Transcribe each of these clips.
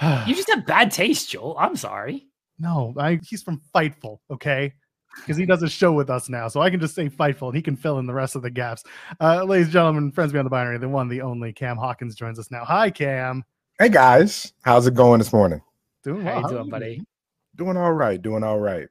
You just have bad taste, Joel. I'm sorry. No, I, he's from Fightful, okay? Because he does a show with us now, so I can just say Fightful, and he can fill in the rest of the gaps. Uh, ladies and gentlemen, friends beyond the binary, the one, the only, Cam Hawkins joins us now. Hi, Cam. Hey guys, how's it going this morning? Doing How well. you doing, buddy? Doing all right. Doing all right.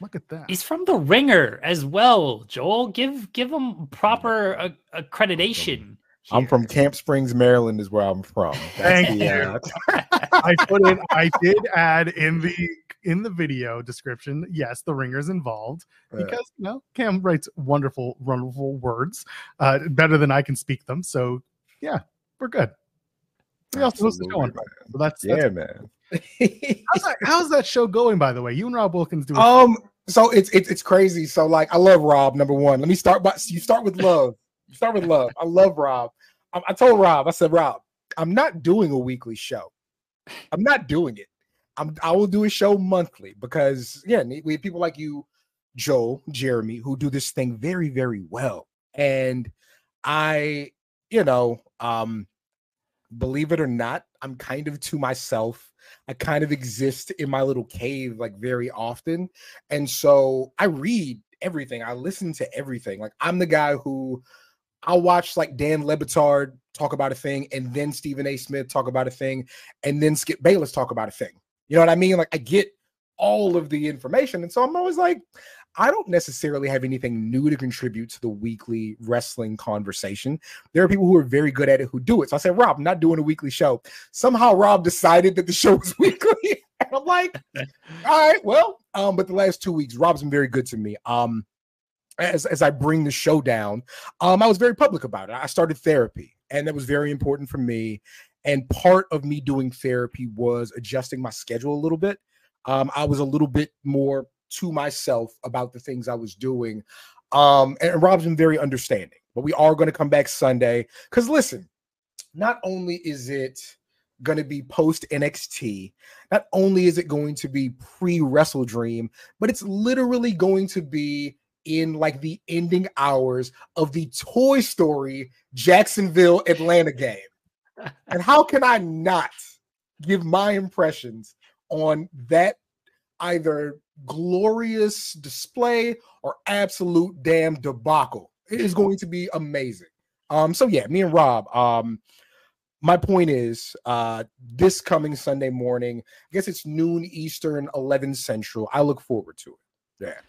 Look at that. He's from the Ringer as well, Joel. Give give him proper uh, accreditation. I'm here. from Camp Springs, Maryland, is where I'm from. Thank the, you. I put in. I did add in the in the video description. Yes, the ringer's involved because you know Cam writes wonderful, wonderful words, uh, better than I can speak them. So yeah, we're good. We also hosted going. So that's, that's Yeah, man. how's, that, how's that show going? By the way, you and Rob Wilkins do. Um, so it's it's it's crazy. So like, I love Rob. Number one, let me start by you start with love. You start with love. I love Rob. I, I told Rob, I said, Rob, I'm not doing a weekly show. I'm not doing it. I'm I will do a show monthly because yeah, we have people like you, Joel, Jeremy, who do this thing very very well, and I, you know, um, believe it or not, I'm kind of to myself. I kind of exist in my little cave like very often. And so I read everything. I listen to everything. Like I'm the guy who I'll watch like Dan Le Batard talk about a thing and then Stephen A. Smith talk about a thing and then Skip Bayless talk about a thing. You know what I mean? Like I get all of the information. And so I'm always like, I don't necessarily have anything new to contribute to the weekly wrestling conversation. There are people who are very good at it who do it. So I said, Rob, I'm not doing a weekly show. Somehow Rob decided that the show was weekly. and I'm like, all right, well, um, but the last two weeks, Rob's been very good to me. Um, as as I bring the show down, um, I was very public about it. I started therapy, and that was very important for me. And part of me doing therapy was adjusting my schedule a little bit. Um, I was a little bit more to myself about the things I was doing. Um, and Rob's been very understanding. But we are going to come back Sunday because listen, not only is it going to be post NXT, not only is it going to be pre Wrestle Dream, but it's literally going to be in like the ending hours of the Toy Story Jacksonville Atlanta game. and how can I not give my impressions on that either glorious display or absolute damn debacle? It is going to be amazing. Um, so yeah, me and Rob, um, my point is uh this coming Sunday morning, I guess it's noon Eastern, 11 Central. I look forward to it. Yeah.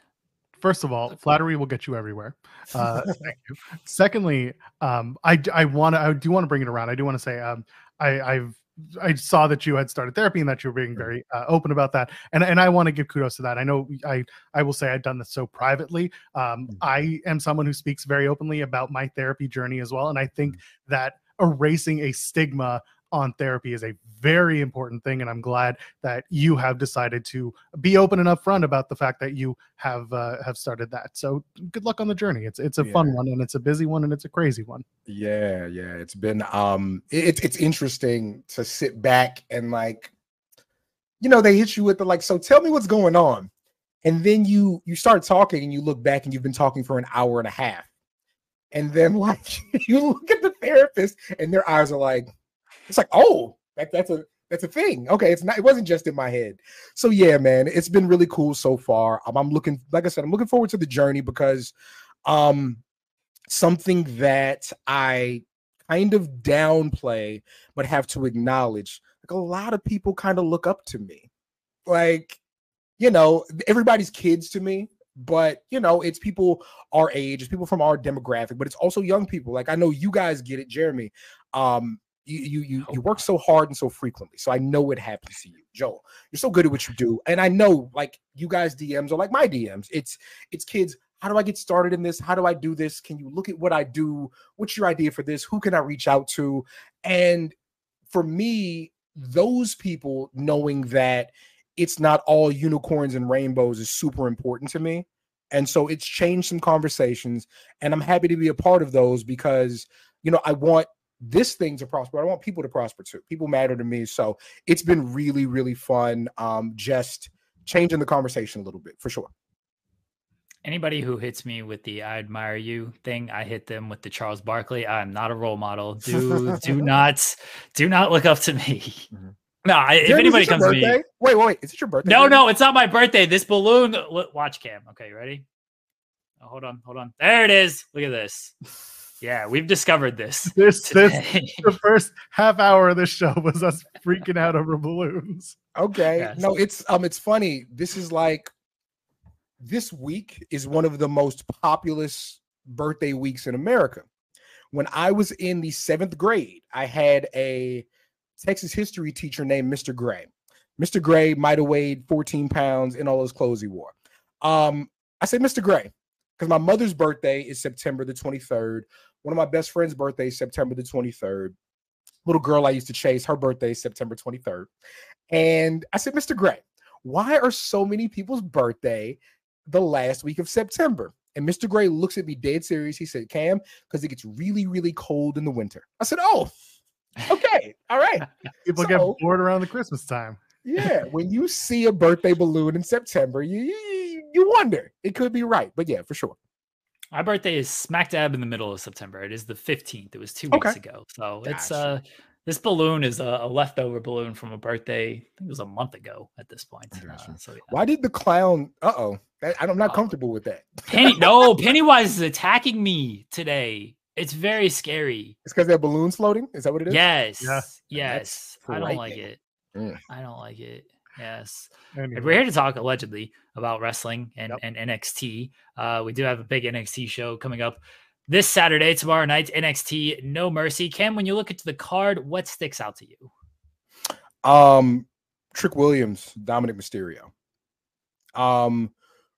First of all, flattery will get you everywhere. Uh, thank you. Secondly, um, I I want to I do want to bring it around. I do want to say um, I I've I saw that you had started therapy and that you were being very uh, open about that, and and I want to give kudos to that. I know I I will say I've done this so privately. Um, I am someone who speaks very openly about my therapy journey as well, and I think that erasing a stigma on therapy is a very important thing and i'm glad that you have decided to be open and upfront about the fact that you have uh, have started that so good luck on the journey it's it's a fun one and it's a busy one and it's a crazy one Yeah, yeah. It's been um it's it's interesting to sit back and like you know, they hit you with the like, so tell me what's going on. And then you you start talking and you look back and you've been talking for an hour and a half. And then like you look at the therapist and their eyes are like, it's like, oh, that, that's a that's a thing. Okay, it's not it wasn't just in my head. So yeah, man, it's been really cool so far. Um, I'm looking, like I said, I'm looking forward to the journey because um something that I kind of downplay but have to acknowledge like a lot of people kind of look up to me. Like, you know, everybody's kids to me, but you know, it's people our age, it's people from our demographic, but it's also young people. Like I know you guys get it, Jeremy. Um, you you you, you work so hard and so frequently, so I know it happens to you, Joel. You're so good at what you do, and I know like you guys DMs are like my DMs. It's it's kids. How do I get started in this? How do I do this? Can you look at what I do? What's your idea for this? Who can I reach out to? And for me, those people knowing that it's not all unicorns and rainbows is super important to me. And so it's changed some conversations. And I'm happy to be a part of those because, you know, I want this thing to prosper. I want people to prosper too. People matter to me. So it's been really, really fun. Um, just changing the conversation a little bit for sure. Anybody who hits me with the "I admire you" thing, I hit them with the Charles Barkley. I'm not a role model. Do do not do not look up to me. Mm-hmm. No, I, if anybody comes birthday? to me, wait, wait, wait, is it your birthday? No, no, it's not my birthday. This balloon, watch cam. Okay, ready? Oh, hold on, hold on. There it is. Look at this. Yeah, we've discovered this. This, this, the first half hour of this show was us freaking out over balloons. Okay, yes. no, it's um, it's funny. This is like this week is one of the most populous birthday weeks in America. When I was in the seventh grade, I had a Texas history teacher named Mr. Gray. Mr. Gray might have weighed 14 pounds in all those clothes he wore. Um, I said, Mr. Gray, because my mother's birthday is September the 23rd. One of my best friend's birthday is September the 23rd. Little girl I used to chase, her birthday is September 23rd. And I said, Mr. Gray, why are so many people's birthday the last week of September? And Mr. Gray looks at me dead serious. He said, Cam, because it gets really, really cold in the winter. I said, Oh, Okay. All right. People so, get bored around the Christmas time. yeah. When you see a birthday balloon in September, you, you, you wonder. It could be right. But yeah, for sure. My birthday is smack dab in the middle of September. It is the 15th. It was two weeks okay. ago. So it's uh this balloon is a, a, leftover balloon from a birthday. I think it was a month ago at this point. Uh, so, yeah. Why did the clown? Uh oh, I'm not uh, comfortable with that. Penny, no, Pennywise is attacking me today. It's very scary. It's because they're balloons floating. Is that what it is? Yes. Yeah. Yes. I don't like it. Mm. I don't like it. Yes. Anyway. We're here to talk allegedly about wrestling and, yep. and NXT. Uh, we do have a big NXT show coming up this Saturday, tomorrow night, NXT No Mercy. Cam, when you look at the card, what sticks out to you? Um, Trick Williams, Dominik Mysterio. Um,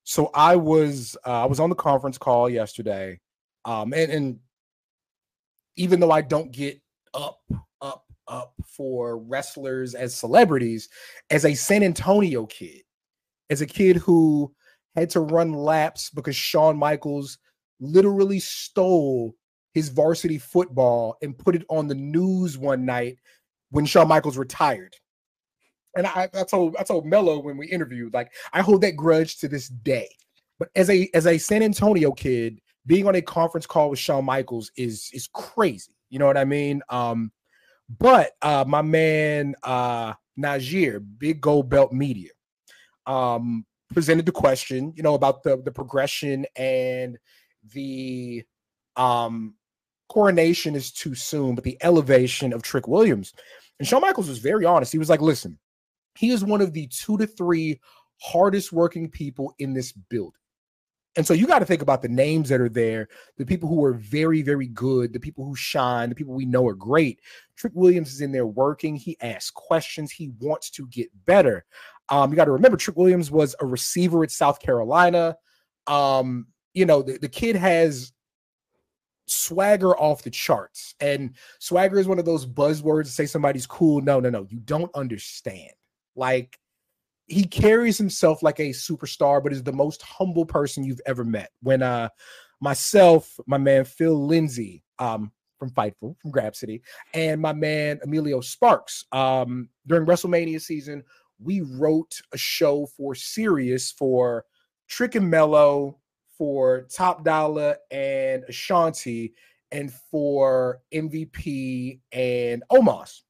so I was uh, I was on the conference call yesterday. Um, and, and even though I don't get up, up, for wrestlers as celebrities, as a San Antonio kid, as a kid who had to run laps because Shawn Michaels literally stole his varsity football and put it on the news one night when Shawn Michaels retired. And I, I told I told Melo when we interviewed, like I hold that grudge to this day. But as a as a San Antonio kid, being on a conference call with Shawn Michaels is is crazy. You know what I mean? Um, but uh, my man uh, Najir, Big Gold Belt Media, um, presented the question, you know, about the the progression and the um coronation is too soon, but the elevation of Trick Williams. And Shawn Michaels was very honest. He was like, listen, he is one of the two to three hardest working people in this building. And so you got to think about the names that are there, the people who are very, very good, the people who shine, the people we know are great. Trick Williams is in there working. He asks questions. He wants to get better. Um, you got to remember, Trick Williams was a receiver at South Carolina. Um, you know, the, the kid has swagger off the charts. And swagger is one of those buzzwords to say somebody's cool. No, no, no. You don't understand. Like, he carries himself like a superstar, but is the most humble person you've ever met. When uh myself, my man Phil Lindsay, um, from Fightful, from Grab City, and my man Emilio Sparks, um, during WrestleMania season, we wrote a show for Sirius for Trick and Melo, for Top Dolla and Ashante, and for MVP and Omos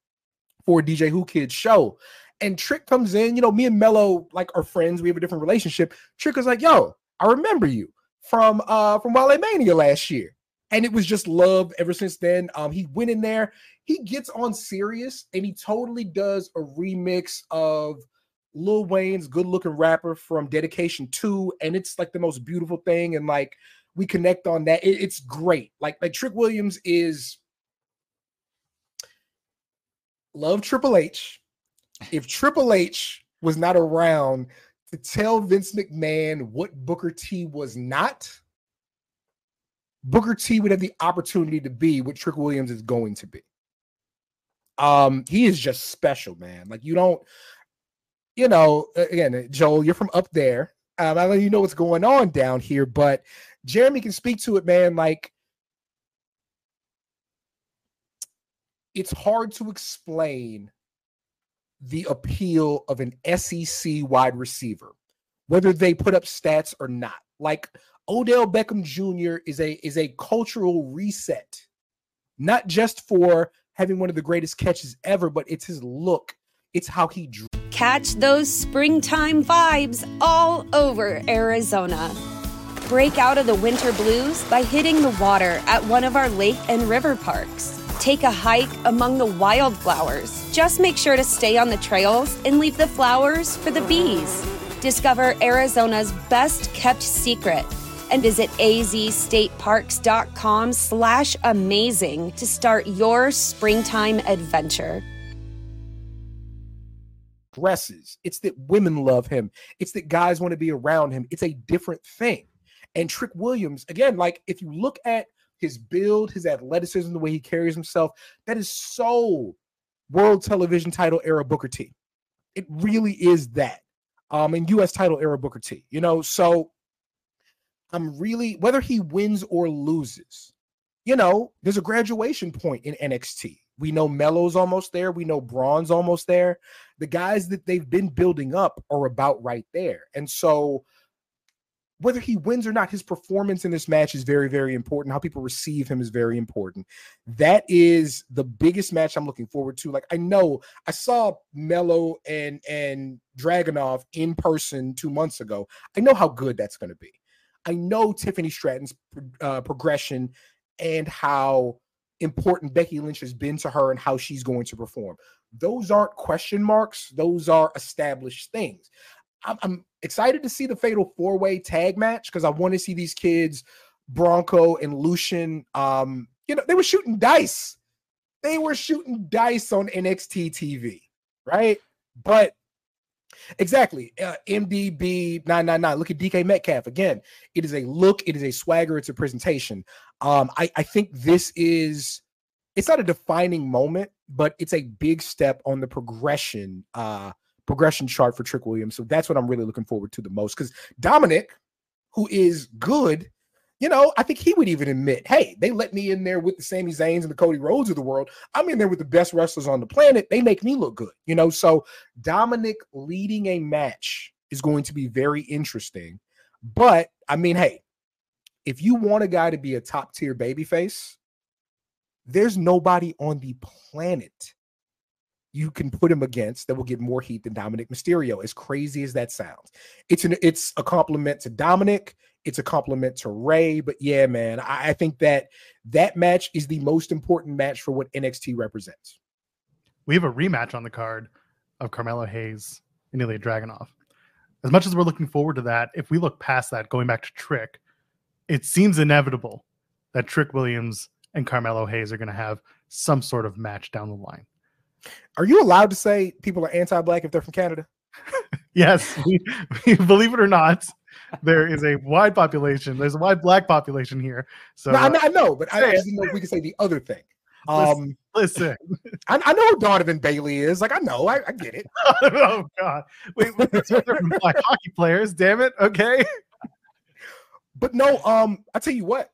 for DJ Whoo Kid's show. And Trick comes in, you know, me and Melo like are friends. We have a different relationship. Trick is like, yo, I remember you from uh from Wale Mania last year. and it was just love ever since then. Um, he went in there, he gets on Sirius, and he totally does a remix of Lil Wayne's good looking rapper from Dedication 2, and it's like the most beautiful thing. And like we connect on that. It, it's great. Like, like Trick Williams is love Triple H. If Triple H was not around to tell Vince McMahon what Booker T was not, Booker T would have the opportunity to be what Trick Williams is going to be. Um, he is just special, man. Like you don't, you know, again, Joel, you're from up there. Um, I don't know you know what's going on down here, but Jeremy can speak to it, man. Like it's hard to explain the appeal of an SEC wide receiver, whether they put up stats or not. Like Odell Beckham Jr. is a is a cultural reset, not just for having one of the greatest catches ever, but it's his look. It's how he drew. Catch those springtime vibes all over Arizona. Break out of the winter blues by hitting the water at one of our lake and river parks Take a hike among the wildflowers. Just make sure to stay on the trails and leave the flowers for the bees. Discover Arizona's best kept secret and visit azstateparks.com slash amazing to start your springtime adventure. Dresses. It's that women love him. It's that guys want to be around him. It's a different thing. And Trick Williams, again, like if you look at his build, his athleticism, the way he carries himself. That is so world television title era Booker T. It really is that. Um, and US title era Booker T. You know, so I'm really whether he wins or loses, you know, there's a graduation point in NXT. We know Melo's almost there. We know Braun's almost there. The guys that they've been building up are about right there. And so whether he wins or not, his performance in this match is very, very important. How people receive him is very important. That is the biggest match I'm looking forward to. Like I know I saw Melo and and Dragunov in person two months ago. I know how good that's going to be. I know Tiffany Stratton's uh, progression and how important Becky Lynch has been to her and how she's going to perform. Those aren't question marks. Those are established things. I'm, excited to see the fatal four way tag match because I want to see these kids, Bronco and Lucien. Um, you know, they were shooting dice. They were shooting dice on NXT TV, right? But exactly, uh, MDB 999. Look at DK Metcalf again. It is a look, it is a swagger, it's a presentation. Um, I, I think this is it's not a defining moment, but it's a big step on the progression uh progression chart for Trick Williams. So that's what I'm really looking forward to the most. Because Dominik, who is good, you know, I think he would even admit, hey, they let me in there with the Sami Zayns and the Cody Rhodes of the world. I'm in there with the best wrestlers on the planet. They make me look good, you know. So Dominik leading a match is going to be very interesting. But I mean, hey, if you want a guy to be a top tier babyface, there's nobody on the planet you can put him against that will get more heat than Dominik Mysterio. As crazy as that sounds, it's an it's a compliment to Dominik. It's a compliment to Ray. But yeah, man, I, I think that that match is the most important match for what NXT represents. We have a rematch on the card of Carmelo Hayes and Ilya Dragunov. As much as we're looking forward to that, if we look past that, going back to Trick, it seems inevitable that Trick Williams and Carmelo Hayes are going to have some sort of match down the line. Are you allowed to say people are anti-black if they're from Canada? yes, we, we, believe it or not, there is a wide population. There's a wide black population here. So no, I, know, I, know, but I, just didn't know if we could say the other thing. Um, listen, I, I, know who Donovan Bailey is. Like I know, I, I get it. oh God, wait, wait they're from black hockey players. Damn it. Okay. But no, um, I tell you what,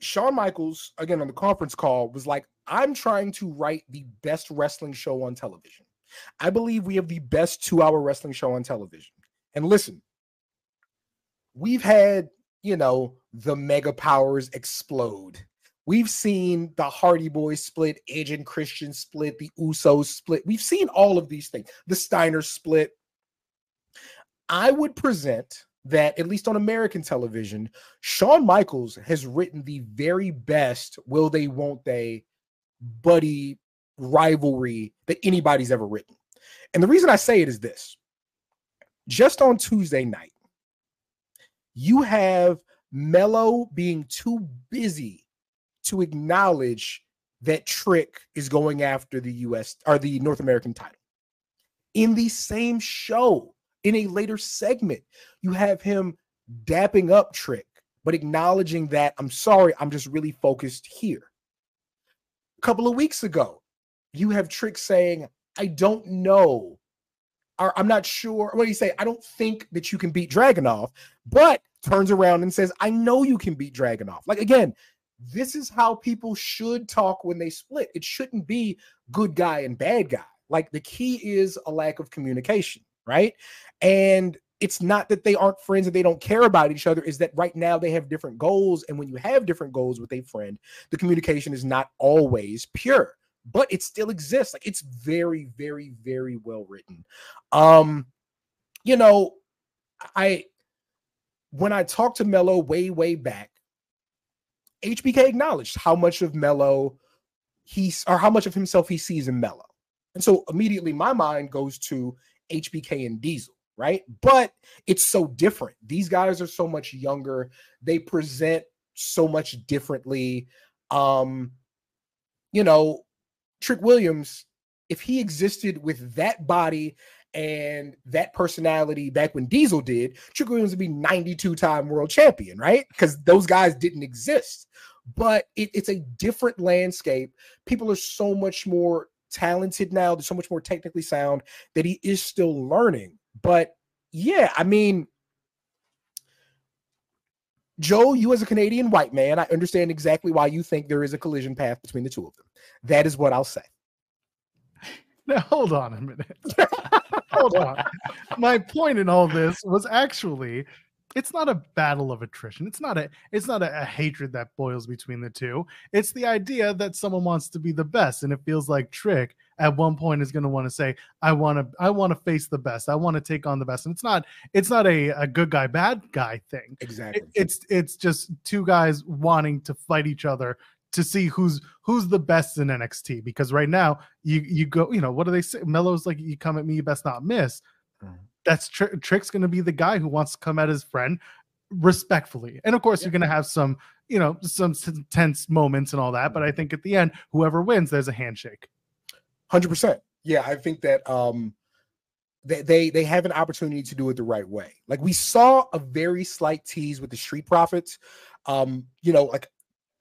Shawn Michaels, again on the conference call, was like, I'm trying to write the best wrestling show on television. I believe we have the best two hour wrestling show on television. And listen, we've had, you know, the mega powers explode. We've seen the Hardy Boys split, and Christian split, the Usos split. We've seen all of these things, the Steiner split. I would present that, at least on American television, Shawn Michaels has written the very best will they, won't they buddy rivalry that anybody's ever written. And the reason I say it is this just on Tuesday night, you have Melo being too busy to acknowledge that Trick is going after the US or the North American title. In the same show, in a later segment, you have him dapping up Trick, but acknowledging that I'm sorry, I'm just really focused here. A couple of weeks ago, you have Trick saying, I don't know, or I'm not sure. What do you say? I don't think that you can beat Dragunov, but turns around and says, I know you can beat Dragunov. Like, again, this is how people should talk when they split. It shouldn't be good guy and bad guy. Like, the key is a lack of communication, right? And it's not that they aren't friends and they don't care about each other, is that right now they have different goals. And when you have different goals with a friend, the communication is not always pure, but it still exists. Like, it's very, very, very well written. Um, you know, I when I talked to melo way, way back, HBK acknowledged how much of melo he's or how much of himself he sees in melo And so immediately my mind goes to HBK and Diesel, right? But it's so different. These guys are so much younger. They present so much differently. Um, you know, Trick Williams, if he existed with that body and that personality back when Diesel did, Trick Williams would be 92 time world champion, right? Because those guys didn't exist. But it, it's a different landscape. People are so much more talented now. They're so much more technically sound that he is still learning. But yeah, I mean, Joe, you as a Canadian white man, I understand exactly why you think there is a collision path between the two of them. That is what I'll say. Now, hold on a minute. hold on. My point in all this was actually it's not a battle of attrition. It's not a it's not a, a, hatred that boils between the two. It's the idea that someone wants to be the best, and it feels like Trick at one point is going to want to say, "I want to I want to face the best. I want to take on the best." And it's not it's not a, a good guy bad guy thing. Exactly. It, it's it's just two guys wanting to fight each other to see who's who's the best in NXT because right now you you go you know what do they say Melo's like you come at me you best not miss mm. That's Tr- Trick's going to be the guy who wants to come at his friend respectfully. And of course yeah. you're going to have some you know some tense moments and all that but I think at the end whoever wins there's a handshake. 100% yeah I think that um they, they they have an opportunity to do it the right way. Like we saw a very slight tease with the street profits um you know like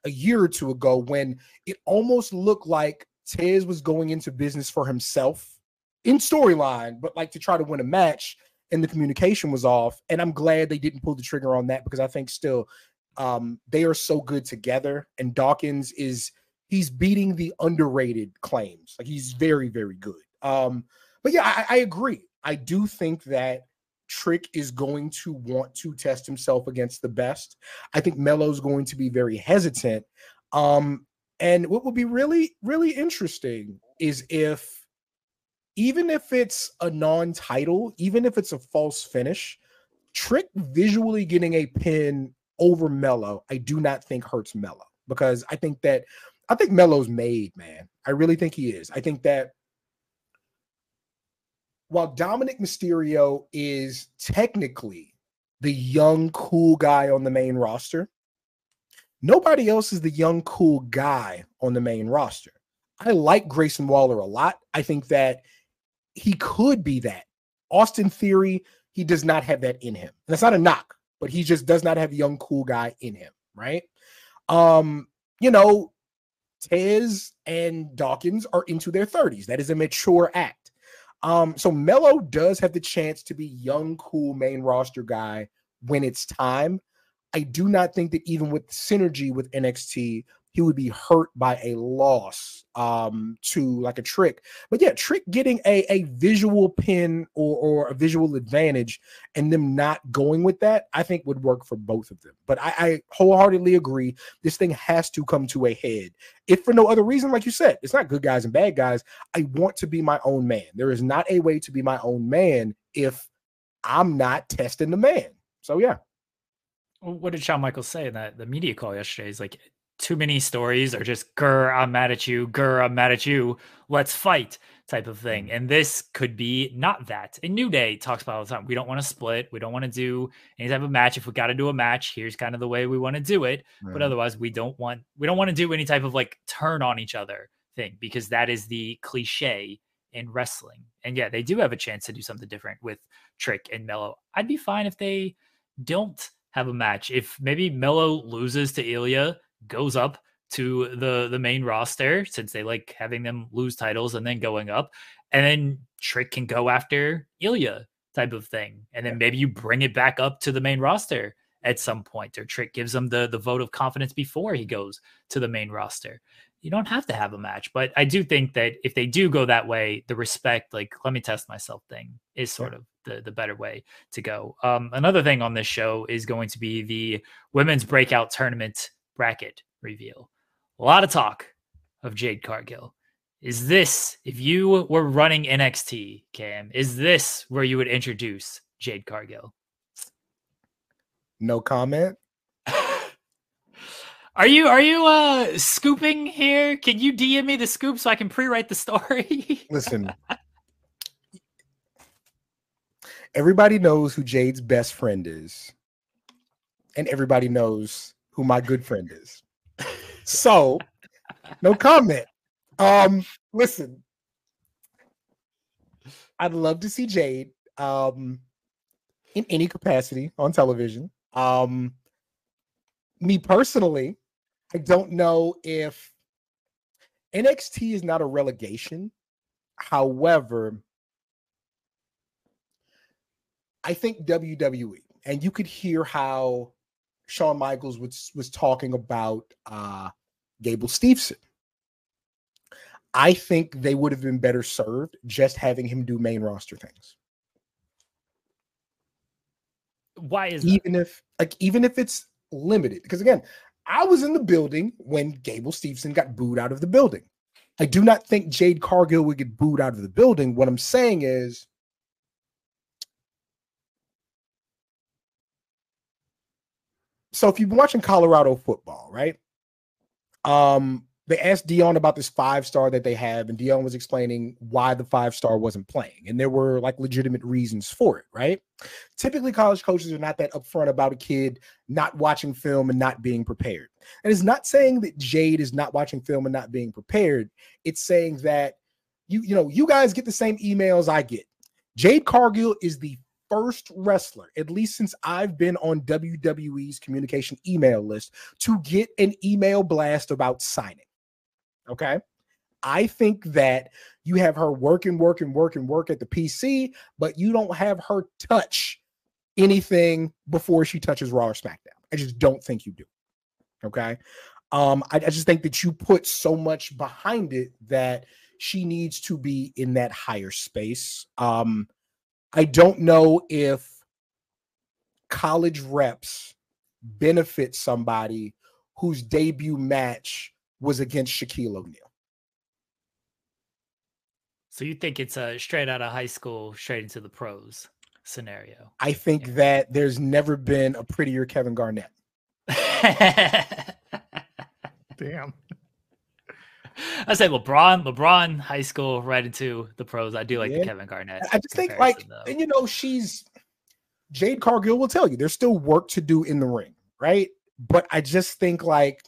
a year or two ago when it almost looked like Tez was going into business for himself in storyline, but like to try to win a match, and the communication was off. And I'm glad they didn't pull the trigger on that because I think still um, they are so good together. And Dawkins is he's beating the underrated claims. Like he's very, very good. Um, but yeah, I, I agree. I do think that Trick is going to want to test himself against the best. I think Melo's going to be very hesitant. Um, and what would be really, really interesting is if, even if it's a non title, even if it's a false finish, Trick visually getting a pin over Melo, I do not think hurts Melo because I think that I think Melo's made, man. I really think he is. I think that while Dominik Mysterio is technically the young, cool guy on the main roster, nobody else is the young, cool guy on the main roster. I like Grayson Waller a lot. I think that he could be that. Austin Theory, he does not have that in him. And that's not a knock, but he just does not have young, cool guy in him, right? Um, you know, Tez and Dawkins are into their 30s. That is a mature act. Um, so Melo does have the chance to be young, cool main roster guy when it's time. I do not think that even with synergy with NXT, he would be hurt by a loss um, to like a trick. But yeah, trick getting a, a visual pin or, or a visual advantage and them not going with that, I think would work for both of them. But I, I wholeheartedly agree. This thing has to come to a head. If for no other reason, like you said, it's not good guys and bad guys. I want to be my own man. There is not a way to be my own man if I'm not testing the man. So yeah. What did Shawn Michaels say in that the media call yesterday? Is like too many stories or just grr, I'm mad at you, grr, I'm mad at you, let's fight type of thing. Mm. And this could be not that. And New Day talks about all the time. We don't want to split. We don't want to do any type of match. If we got to do a match, here's kind of the way we want to do it. Right. But otherwise, we don't want we don't want to do any type of like turn on each other thing because that is the cliche in wrestling. And yeah, they do have a chance to do something different with Trick and Melo. I'd be fine if they don't have a match. If maybe Melo loses to Ilya goes up to the the main roster since they like having them lose titles and then going up, and then Trick can go after Ilya type of thing, and then maybe you bring it back up to the main roster at some point, or Trick gives them the the vote of confidence before he goes to the main roster. You don't have to have a match, but I do think that if they do go that way, the respect, like let me test myself thing, is sort of the the better way to go. Um, another thing on this show is going to be the women's breakout tournament bracket reveal. A lot of talk of Jade Cargill. Is this, if you were running NXT, Cam, is this where you would introduce Jade Cargill? No comment. are you are you uh scooping here? Can you DM me the scoop so I can pre-write the story? Listen. Everybody knows who Jade's best friend is. And everybody knows who my good friend is. So, no comment. Um, listen, I'd love to see Jade um in any capacity on television. Um, me personally, I don't know if NXT is not a relegation. However, I think WWE, and you could hear how Shawn Michaels was was talking about uh, Gable Steveson. I think they would have been better served just having him do main roster things. Why is even that? if like even if it's limited? Because again, I was in the building when Gable Steveson got booed out of the building. I do not think Jade Cargill would get booed out of the building. What I'm saying is so if you've been watching Colorado football, right? Um, they asked Deion about this five star that they have, and Deion was explaining why the five star wasn't playing, and there were like legitimate reasons for it, right? Typically, college coaches are not that upfront about a kid not watching film and not being prepared. And it's not saying that Jade is not watching film and not being prepared. It's saying that you, you know, you guys get the same emails I get. Jade Cargill is the first wrestler, at least since I've been on WWE's communication email list, to get an email blast about signing. Okay. I think that you have her work and work and work and work at the PC, but you don't have her touch anything before she touches Raw or SmackDown. I just don't think you do. Okay. Um, I, I just think that you put so much behind it that she needs to be in that higher space. Um, I don't know if college reps benefit somebody whose debut match was against Shaquille O'Neal. So you think it's a straight out of high school, straight into the pros scenario? I think yeah. that there's never been a prettier Kevin Garnett. Damn. I say LeBron, LeBron high school right into the pros. I do like yeah. the Kevin Garnett. I just think like, though. and you know, she's Jade Cargill will tell you there's still work to do in the ring, right? But I just think like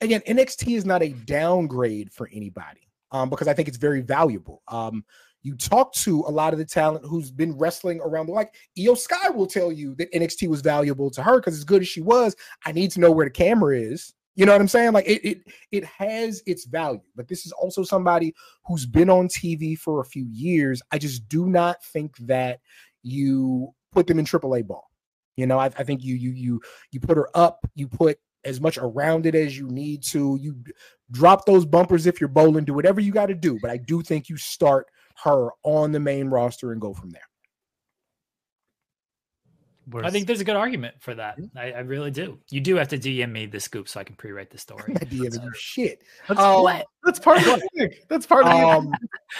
again, NXT is not a downgrade for anybody um, because I think it's very valuable. Um, you talk to a lot of the talent who's been wrestling around the like Iyo Sky will tell you that NXT was valuable to her because as good as she was, I need to know where the camera is. You know what I'm saying? Like it, it, it has its value, but this is also somebody who's been on TV for a few years. I just do not think that you put them in AAA ball. You know, I, I think you, you, you, you put her up. You put as much around it as you need to. You drop those bumpers if you're bowling. Do whatever you got to do, but I do think you start her on the main roster and go from there. I think there's a good argument for that. I, I, really do. You do have to DM me the scoop so I can pre-write the story. I'm DMing you shit. That's, um, what? That's part of it. That's part of um,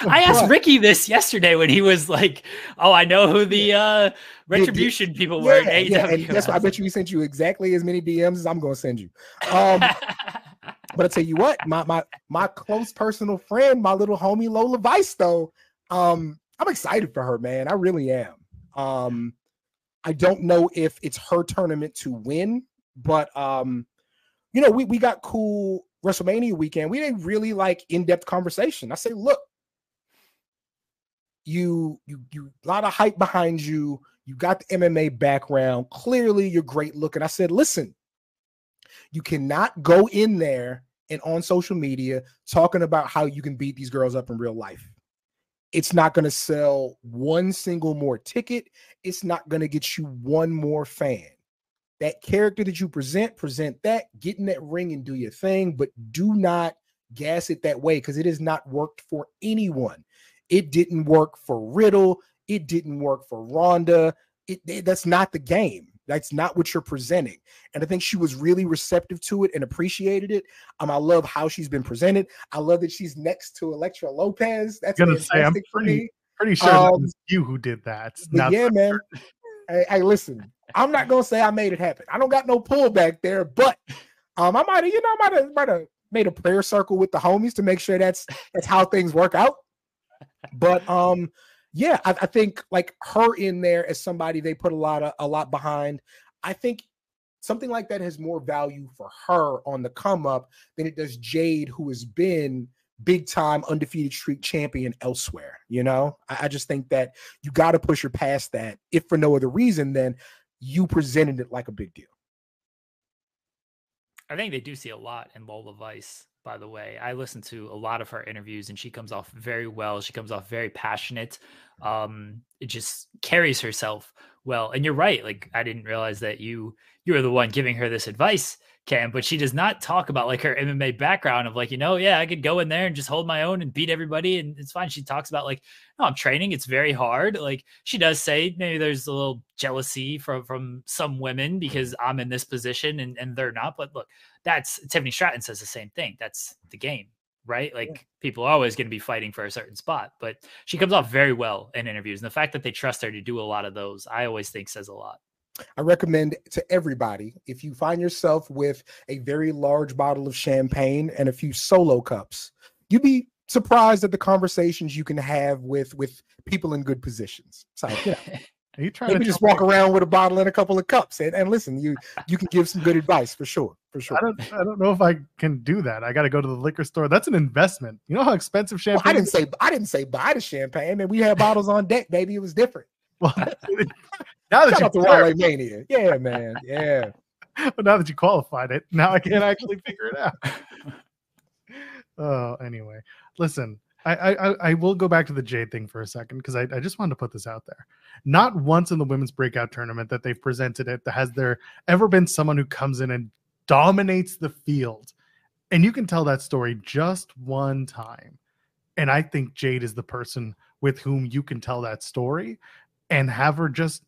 I asked Ricky this yesterday when he was like, "Oh, I know who the uh, retribution people were." Yeah, yeah, and guess what? I bet you he sent you exactly as many DMs as I'm going to send you. Um, but I tell you what, my my my close personal friend, my little homie Lola Vice, though, um, I'm excited for her, man. I really am. Um, I don't know if it's her tournament to win, but um, you know, we we got cool WrestleMania weekend. We didn't really like in-depth conversation. I say, look, you you you a lot of hype behind you. You got the MMA background. Clearly, you're great looking. I said, listen, you cannot go in there and on social media talking about how you can beat these girls up in real life it's not going to sell one single more ticket. It's not going to get you one more fan. That character that you present, present that, get in that ring and do your thing, but do not gas it that way because it has not worked for anyone. It didn't work for Riddle. It didn't work for Ronda. It, it, that's not the game. That's not what you're presenting. And I think she was really receptive to it and appreciated it. Um, I love how she's been presented. I love that she's next to Elektra Lopez. That's gonna say I'm pretty, pretty sure um, it was you who did that. yeah, man. hey, hey, listen, I'm not gonna say I made it happen. I don't got no pullback there, but um, I might have, you know, I might have might have made a prayer circle with the homies to make sure that's that's how things work out. But um, yeah, I, I, think like her in there as somebody they put a lot of a lot behind. I think something like that has more value for her on the come up than it does Jade, who has been big time undefeated streak champion elsewhere. You know, I, I just think that you got to push her past that. If for no other reason, than you presented it like a big deal. I think they do see a lot in Lola Vice by the way. I listen to a lot of her interviews and she comes off very well. She comes off very passionate. Um, it just carries herself well. And you're right. Like I didn't realize that you you were the one giving her this advice, Cam, but she does not talk about like her MMA background of like, you know, yeah, I could go in there and just hold my own and beat everybody and it's fine. She talks about like, no, I'm training. It's very hard. Like she does say maybe there's a little jealousy from from some women because I'm in this position and, and they're not. But look, that's Tiffany Stratton says the same thing. That's the game, right? Like yeah. people are always going to be fighting for a certain spot, but she comes off very well in interviews. And the fact that they trust her to do a lot of those, I always think says a lot. I recommend to everybody if you find yourself with a very large bottle of champagne and a few solo cups, you'd be surprised at the conversations you can have with with people in good positions. So, you know, Are you trying to just walk me? around with a bottle and a couple of cups and, and listen, you you can give some good advice for sure. For sure. I don't I don't know if I can do that. I gotta go to the liquor store. That's an investment. You know how expensive champagne well, I didn't say I didn't say buy the champagne. Mean, we had bottles on deck, baby. It was different. Well, now that you out to Mania. Yeah, man. Yeah. But now that you qualified it, now I can't actually figure it out. Oh, anyway. Listen, I, I I will go back to the Jade thing for a second because I, I just wanted to put this out there. Not once in the women's breakout tournament that they've presented it that has there ever been someone who comes in and dominates the field. And you can tell that story just one time. And I think Jade is the person with whom you can tell that story and have her just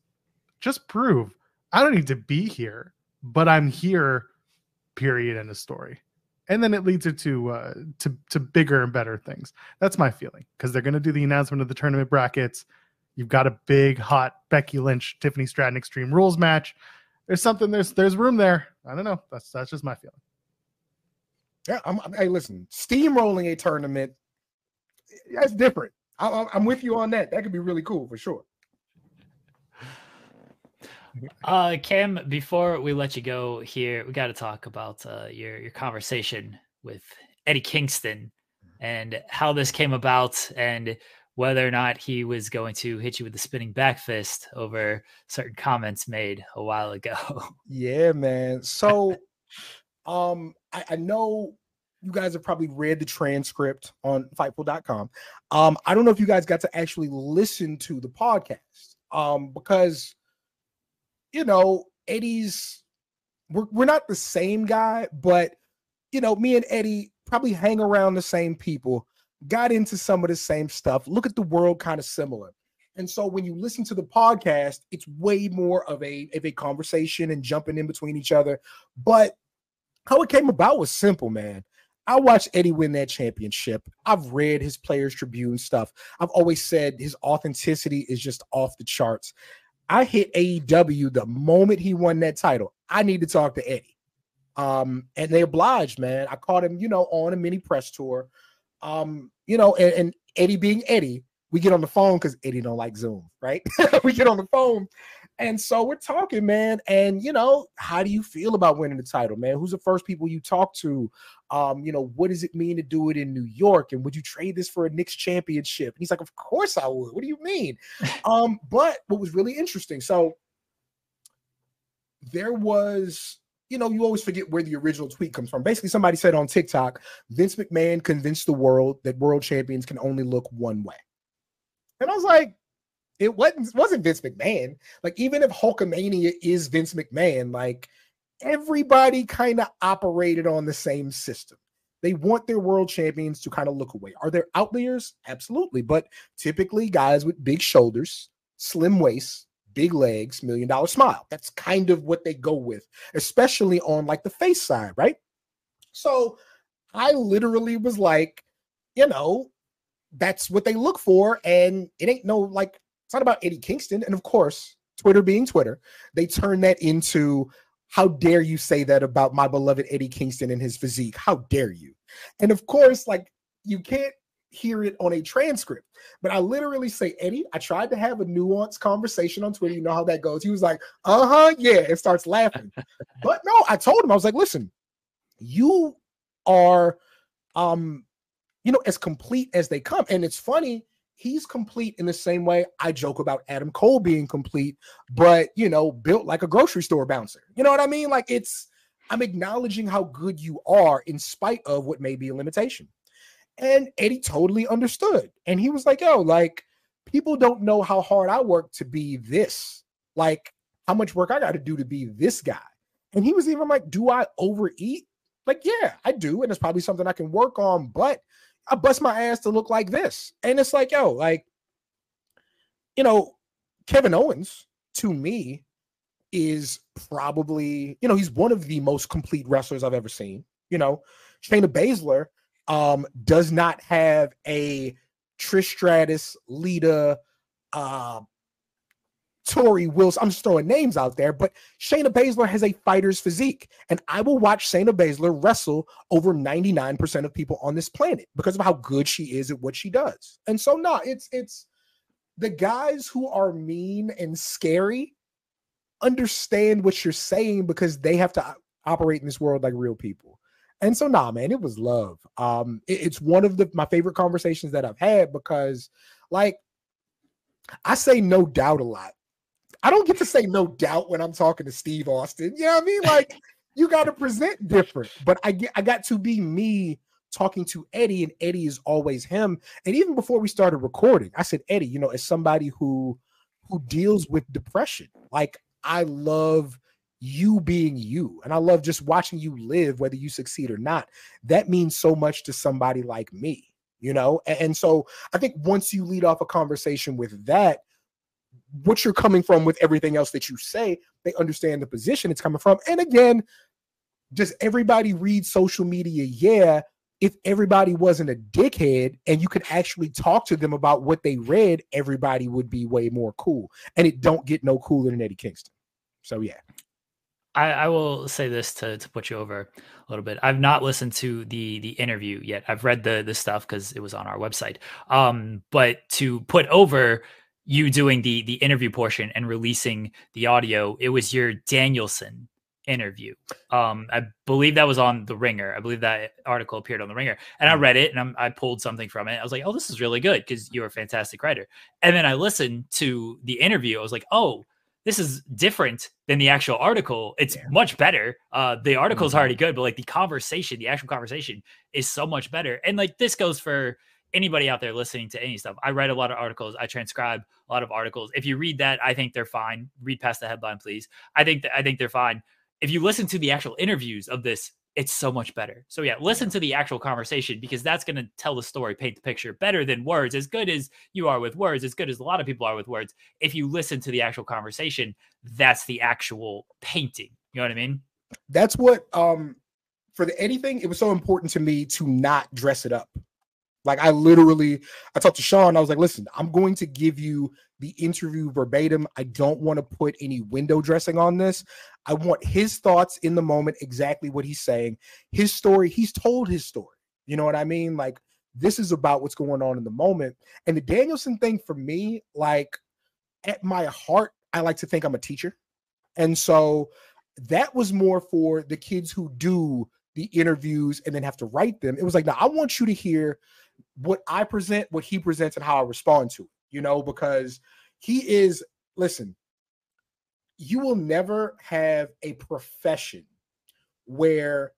just prove I don't need to be here, but I'm here, period, in a story and then it leads her to uh, to to bigger and better things. That's my feeling because they're going to do the announcement of the tournament brackets. You've got a big hot Becky Lynch Tiffany Stratton Extreme Rules match. There's something there's there's room there. I don't know. That's that's just my feeling. Yeah, I'm, I'm, hey, listen, steamrolling a tournament, that's different. I, I'm with you on that. That could be really cool for sure. Uh, Cam, before we let you go here, we got to talk about uh, your your conversation with Eddie Kingston and how this came about, and whether or not he was going to hit you with the spinning back fist over certain comments made a while ago. Yeah, man. So, um, I, I know you guys have probably read the transcript on Fightful.com. Um, I don't know if you guys got to actually listen to the podcast, um, because you know, Eddie's we're we're not the same guy, but you know, me and Eddie probably hang around the same people, got into some of the same stuff, look at the world kind of similar. And so when you listen to the podcast, it's way more of a of a conversation and jumping in between each other. But how it came about was simple, man. I watched Eddie win that championship. I've read his Players Tribune stuff. I've always said his authenticity is just off the charts. I hit AEW the moment he won that title. I need to talk to Eddie. Um, and they obliged, man. I caught him, you know, on a mini press tour. Um, you know, and, and Eddie being Eddie, we get on the phone because Eddie don't like Zoom, right? we get on the phone. And so we're talking, man. And you know, how do you feel about winning the title, man? Who's the first people you talk to? Um, you know, what does it mean to do it in New York? And would you trade this for a Knicks championship? And he's like, Of course I would. What do you mean? um, but what was really interesting, so there was you know, you always forget where the original tweet comes from. Basically, somebody said on TikTok, Vince McMahon convinced the world that world champions can only look one way. And I was like, it wasn't wasn't Vince McMahon. Like, even if Hulkamania is Vince McMahon, like everybody kind of operated on the same system. They want their world champions to kind of look away. Are there outliers? Absolutely. But typically, guys with big shoulders, slim waists, big legs, million dollar smile. That's kind of what they go with, especially on like the face side, right? So I literally was like, you know, that's what they look for. And it ain't no like, not about Eddie Kingston. And of course, Twitter being Twitter, they turn that into how dare you say that about my beloved Eddie Kingston and his physique? How dare you? And of course, like you can't hear it on a transcript. But I literally say, Eddie, I tried to have a nuanced conversation on Twitter. You know how that goes. He was like, uh huh, yeah, and starts laughing. but no, I told him, I was like, listen, you are, um, you know, as complete as they come. And it's funny, he's complete in the same way I joke about Adam Cole being complete, but, you know, built like a grocery store bouncer. You know what I mean? Like it's, I'm acknowledging how good you are in spite of what may be a limitation. And Eddie totally understood. And he was like, yo, like, people don't know how hard I work to be this. Like, how much work I got to do to be this guy. And he was even like, do I overeat? Like, yeah, I do. And it's probably something I can work on, but I bust my ass to look like this. And it's like, yo, like, you know, Kevin Owens to me is probably, you know, he's one of the most complete wrestlers I've ever seen. You know, Shayna Baszler um, does not have a Trish Stratus, Lita, uh, Torrie Wills. I'm just throwing names out there, but Shayna Baszler has a fighter's physique, and I will watch Shayna Baszler wrestle over 99% of people on this planet because of how good she is at what she does. And so, no, it's it's the guys who are mean and scary understand what you're saying because they have to operate in this world like real people. And so, nah, man, it was love. Um, it, it's one of the my favorite conversations that I've had because, like, I say no doubt a lot. I don't get to say no doubt when I'm talking to Steve Austin. You know what I mean? Like, you got to present different. But I get I got to be me talking to Eddie, and Eddie is always him. And even before we started recording, I said, Eddie, you know, as somebody who who deals with depression, like I love you being you. And I love just watching you live, whether you succeed or not. That means so much to somebody like me, you know? And, and so I think once you lead off a conversation with that, what you're coming from with everything else that you say, they understand the position it's coming from. And again, does everybody read social media? Yeah. If everybody wasn't a dickhead and you could actually talk to them about what they read, everybody would be way more cool. And it don't get no cooler than Eddie Kingston. So yeah. I, I, will say this to, to put you over a little bit. I've not listened to the the interview yet. I've read the the stuff because it was on our website. Um, but to put over you doing the the interview portion and releasing the audio, it was your Danielson interview. Um, I believe that was on the Ringer. I believe that article appeared on the Ringer, and I read it and I'm, i pulled something from it. I was like, "Oh, this is really good" because you're a fantastic writer. And then I listened to the interview. I was like, "Oh." this is different than the actual article. It's yeah. much better. Uh, the article is mm-hmm. already good, but like the conversation, the actual conversation is so much better. And like this goes for anybody out there listening to any stuff. I write a lot of articles. I transcribe a lot of articles. If you read that, I think they're fine. Read past the headline, please. I think that I think they're fine. If you listen to the actual interviews of this it's so much better. So yeah, listen to the actual conversation because that's going to tell the story, paint the picture better than words. As good as you are with words, as good as a lot of people are with words, if you listen to the actual conversation, that's the actual painting. You know what I mean? That's what um for the anything, it was so important to me to not dress it up. Like I literally, I talked to Sean. I was like, "Listen, I'm going to give you the interview verbatim. I don't want to put any window dressing on this. I want his thoughts in the moment, exactly what he's saying. His story. He's told his story. You know what I mean? Like this is about what's going on in the moment. And the Danielson thing for me, like at my heart, I like to think I'm a teacher, and so that was more for the kids who do the interviews and then have to write them. It was like, now I want you to hear what I present, what he presents, and how I respond to it, you know, because he is, listen, you will never have a profession where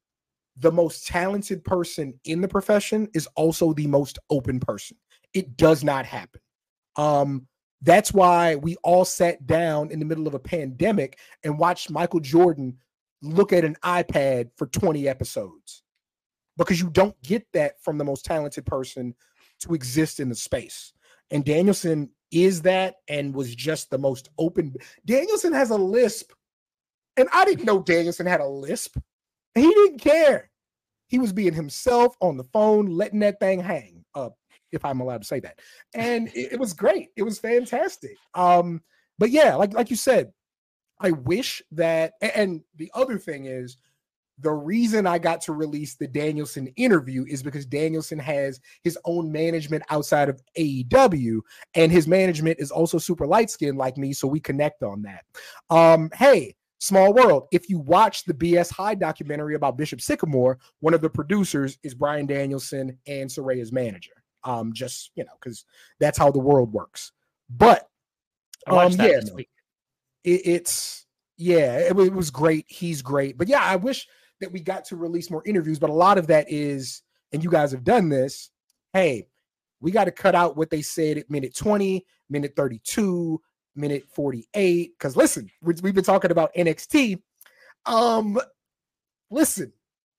the most talented person in the profession is also the most open person. It does not happen. Um, that's why we all sat down in the middle of a pandemic and watched Michael Jordan look at an iPad for 20 episodes because you don't get that from the most talented person to exist in the space. And Danielson is that and was just the most open. Danielson has a lisp. And I didn't know Danielson had a lisp. He didn't care. He was being himself on the phone, letting that thing hang up, if I'm allowed to say that. And it, it was great. It was fantastic. Um, but yeah, like like you said, I wish that and the other thing is the reason I got to release the Danielson interview is because Danielson has his own management outside of AEW, and his management is also super light skinned like me, so we connect on that. Um, hey, small world. If you watch the BS High documentary about Bishop Sycamore, one of the producers is Bryan Danielson and Saraya's manager. Um, just you know, because that's how the world works. But um, yeah, it, it's yeah, it, it was great. He's great, but yeah, I wish that we got to release more interviews, but a lot of that is, and you guys have done this. Hey, we got to cut out what they said at minute 20, minute 32, minute 48. Because listen, we've been talking about NXT. Um, listen,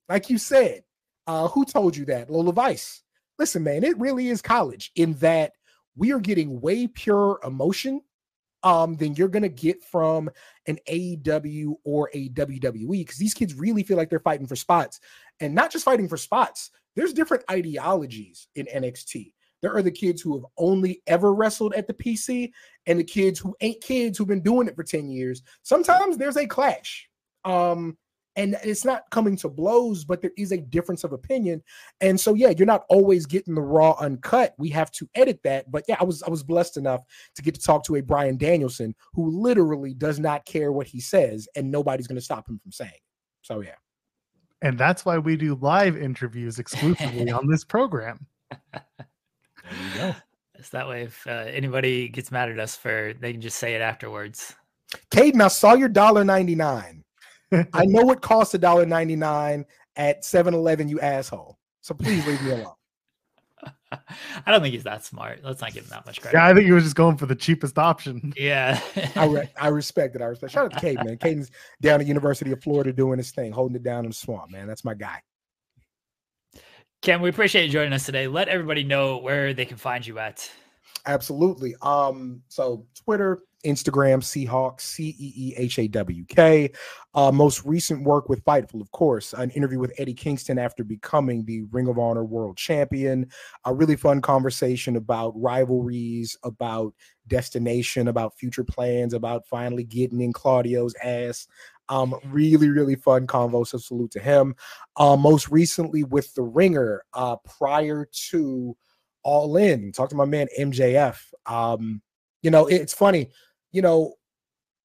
like you said, uh, who told you that? Lola Vice. Listen, man, it really is college in that we are getting way pure emotion um, than you're gonna get from an AEW or a WWE because these kids really feel like they're fighting for spots and not just fighting for spots. There's different ideologies in NXT. There are the kids who have only ever wrestled at the PC and the kids who ain't kids who've been doing it for 10 years. Sometimes there's a clash. Um, and it's not coming to blows, but there is a difference of opinion. And so, yeah, you're not always getting the raw uncut. We have to edit that. But yeah, I was I was blessed enough to get to talk to a Bryan Danielson who literally does not care what he says, and nobody's going to stop him from saying. It. So yeah. And that's why we do live interviews exclusively on this program. There you go. It's that way if uh, anybody gets mad at us for, they can just say it afterwards. Caden, I saw your dollar ninety nine. I know it costs a dollar ninety nine at 7-Eleven, you asshole. So please leave me alone. I don't think he's that smart. Let's not give him that much credit. Yeah, I think he was just going for the cheapest option. Yeah, I re- I respect it. I respect. Shout out to Kate, man. Caden's down at University of Florida doing his thing, holding it down in the swamp, man. That's my guy. Ken, we appreciate you joining us today. Let everybody know where they can find you at. Absolutely. Um, so Twitter, Instagram, Seahawks, C E E H A W K. Uh, most recent work with Fightful, of course, an interview with Eddie Kingston after becoming the Ring of Honor World Champion. A really fun conversation about rivalries, about destination, about future plans, about finally getting in Claudio's ass. Um, really, really fun convo. So salute to him. Uh, most recently with the Ringer, uh, prior to All In, talk to my man MJF. Um, you know, it's funny you know,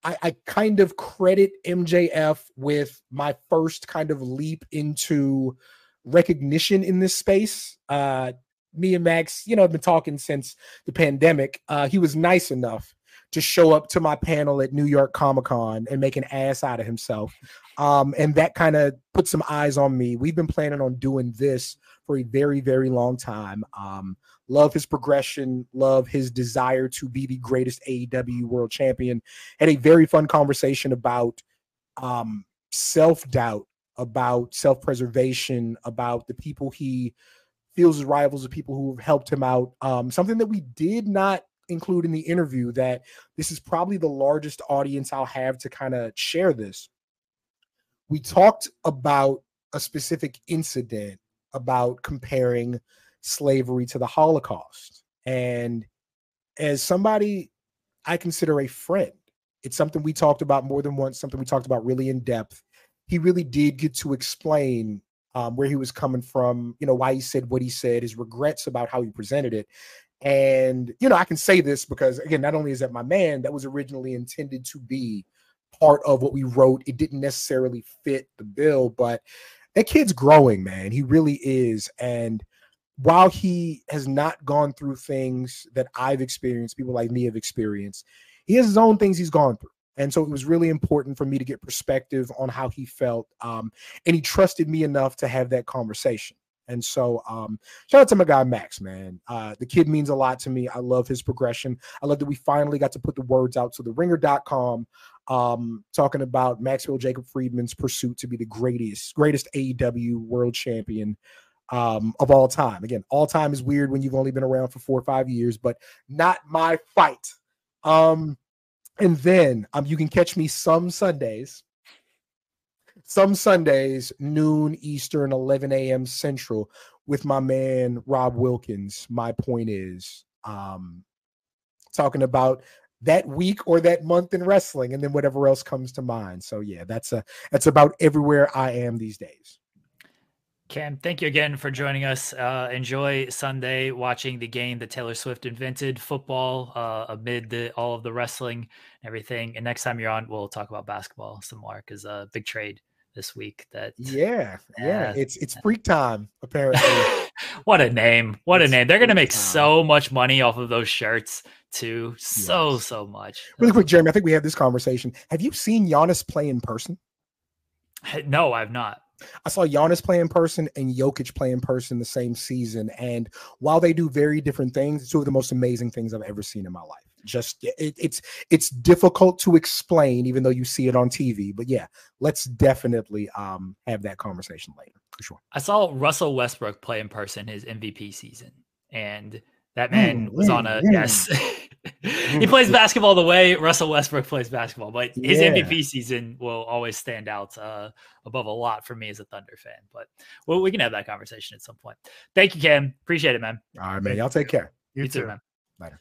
I, I kind of credit MJF with my first kind of leap into recognition in this space. Uh, me and Max, you know, have been talking since the pandemic. Uh, he was nice enough to show up to my panel at New York Comic Con and make an ass out of himself. Um, and that kind of put some eyes on me. We've been planning on doing this for a very, very long time. Um, love his progression, love his desire to be the greatest AEW world champion. Had a very fun conversation about um, self doubt about self-preservation, about the people he feels as rivals, the people who have helped him out. Um, something that we did not include in the interview that this is probably the largest audience I'll have to kind of share this. We talked about a specific incident about comparing slavery to the Holocaust. And as somebody I consider a friend, it's something we talked about more than once, something we talked about really in depth. He really did get to explain um, where he was coming from, you know, why he said what he said, his regrets about how he presented it. And, you know, I can say this because, again, not only is that my man, that was originally intended to be part of what we wrote. It didn't necessarily fit the bill, but that kid's growing, man. He really is. And while he has not gone through things that I've experienced, people like me have experienced, he has his own things he's gone through. And so it was really important for me to get perspective on how he felt. Um, and he trusted me enough to have that conversation. And so um, shout out to my guy Max, man. Uh, the kid means a lot to me. I love his progression. I love that we finally got to put the words out to the ringer.com um, talking about Maxwell Jacob Friedman's pursuit to be the greatest, greatest AEW world champion um, of all time. Again, all time is weird when you've only been around for four or five years, but not my fight. Um, and then um, you can catch me some Sundays, some Sundays, noon Eastern, 11 a.m. Central, with my man Rob Wilkins. My point is um, talking about that week or that month in wrestling, and then whatever else comes to mind. So yeah, that's a that's about everywhere I am these days. Cam, thank you again for joining us. Uh, enjoy Sunday watching the game that Taylor Swift invented, football, uh, amid the, all of the wrestling and everything. And next time you're on, we'll talk about basketball some more because a uh, big trade this week. That yeah, yeah, it's it's freak time apparently. what a name! What it's a name! They're gonna make time. so much money off of those shirts too. So yes. so much. Really quick, Jeremy. I think we have this conversation. Have you seen Giannis play in person? No, I've not. I saw Giannis play in person and Jokic play in person the same season. And while they do very different things, it's two of the most amazing things I've ever seen in my life. Just it, it's it's difficult to explain, even though you see it on TV. But yeah, let's definitely um have that conversation later for sure. I saw Russell Westbrook play in person his MVP season, and that man mm, was on a mm, yes. he plays basketball the way Russell Westbrook plays basketball, but his yeah. MVP season will always stand out uh, above a lot for me as a Thunder fan. But well, we can have that conversation at some point. Thank you, Cam. Appreciate it, man. All right, man. Y'all take care. You, you too, man. Later.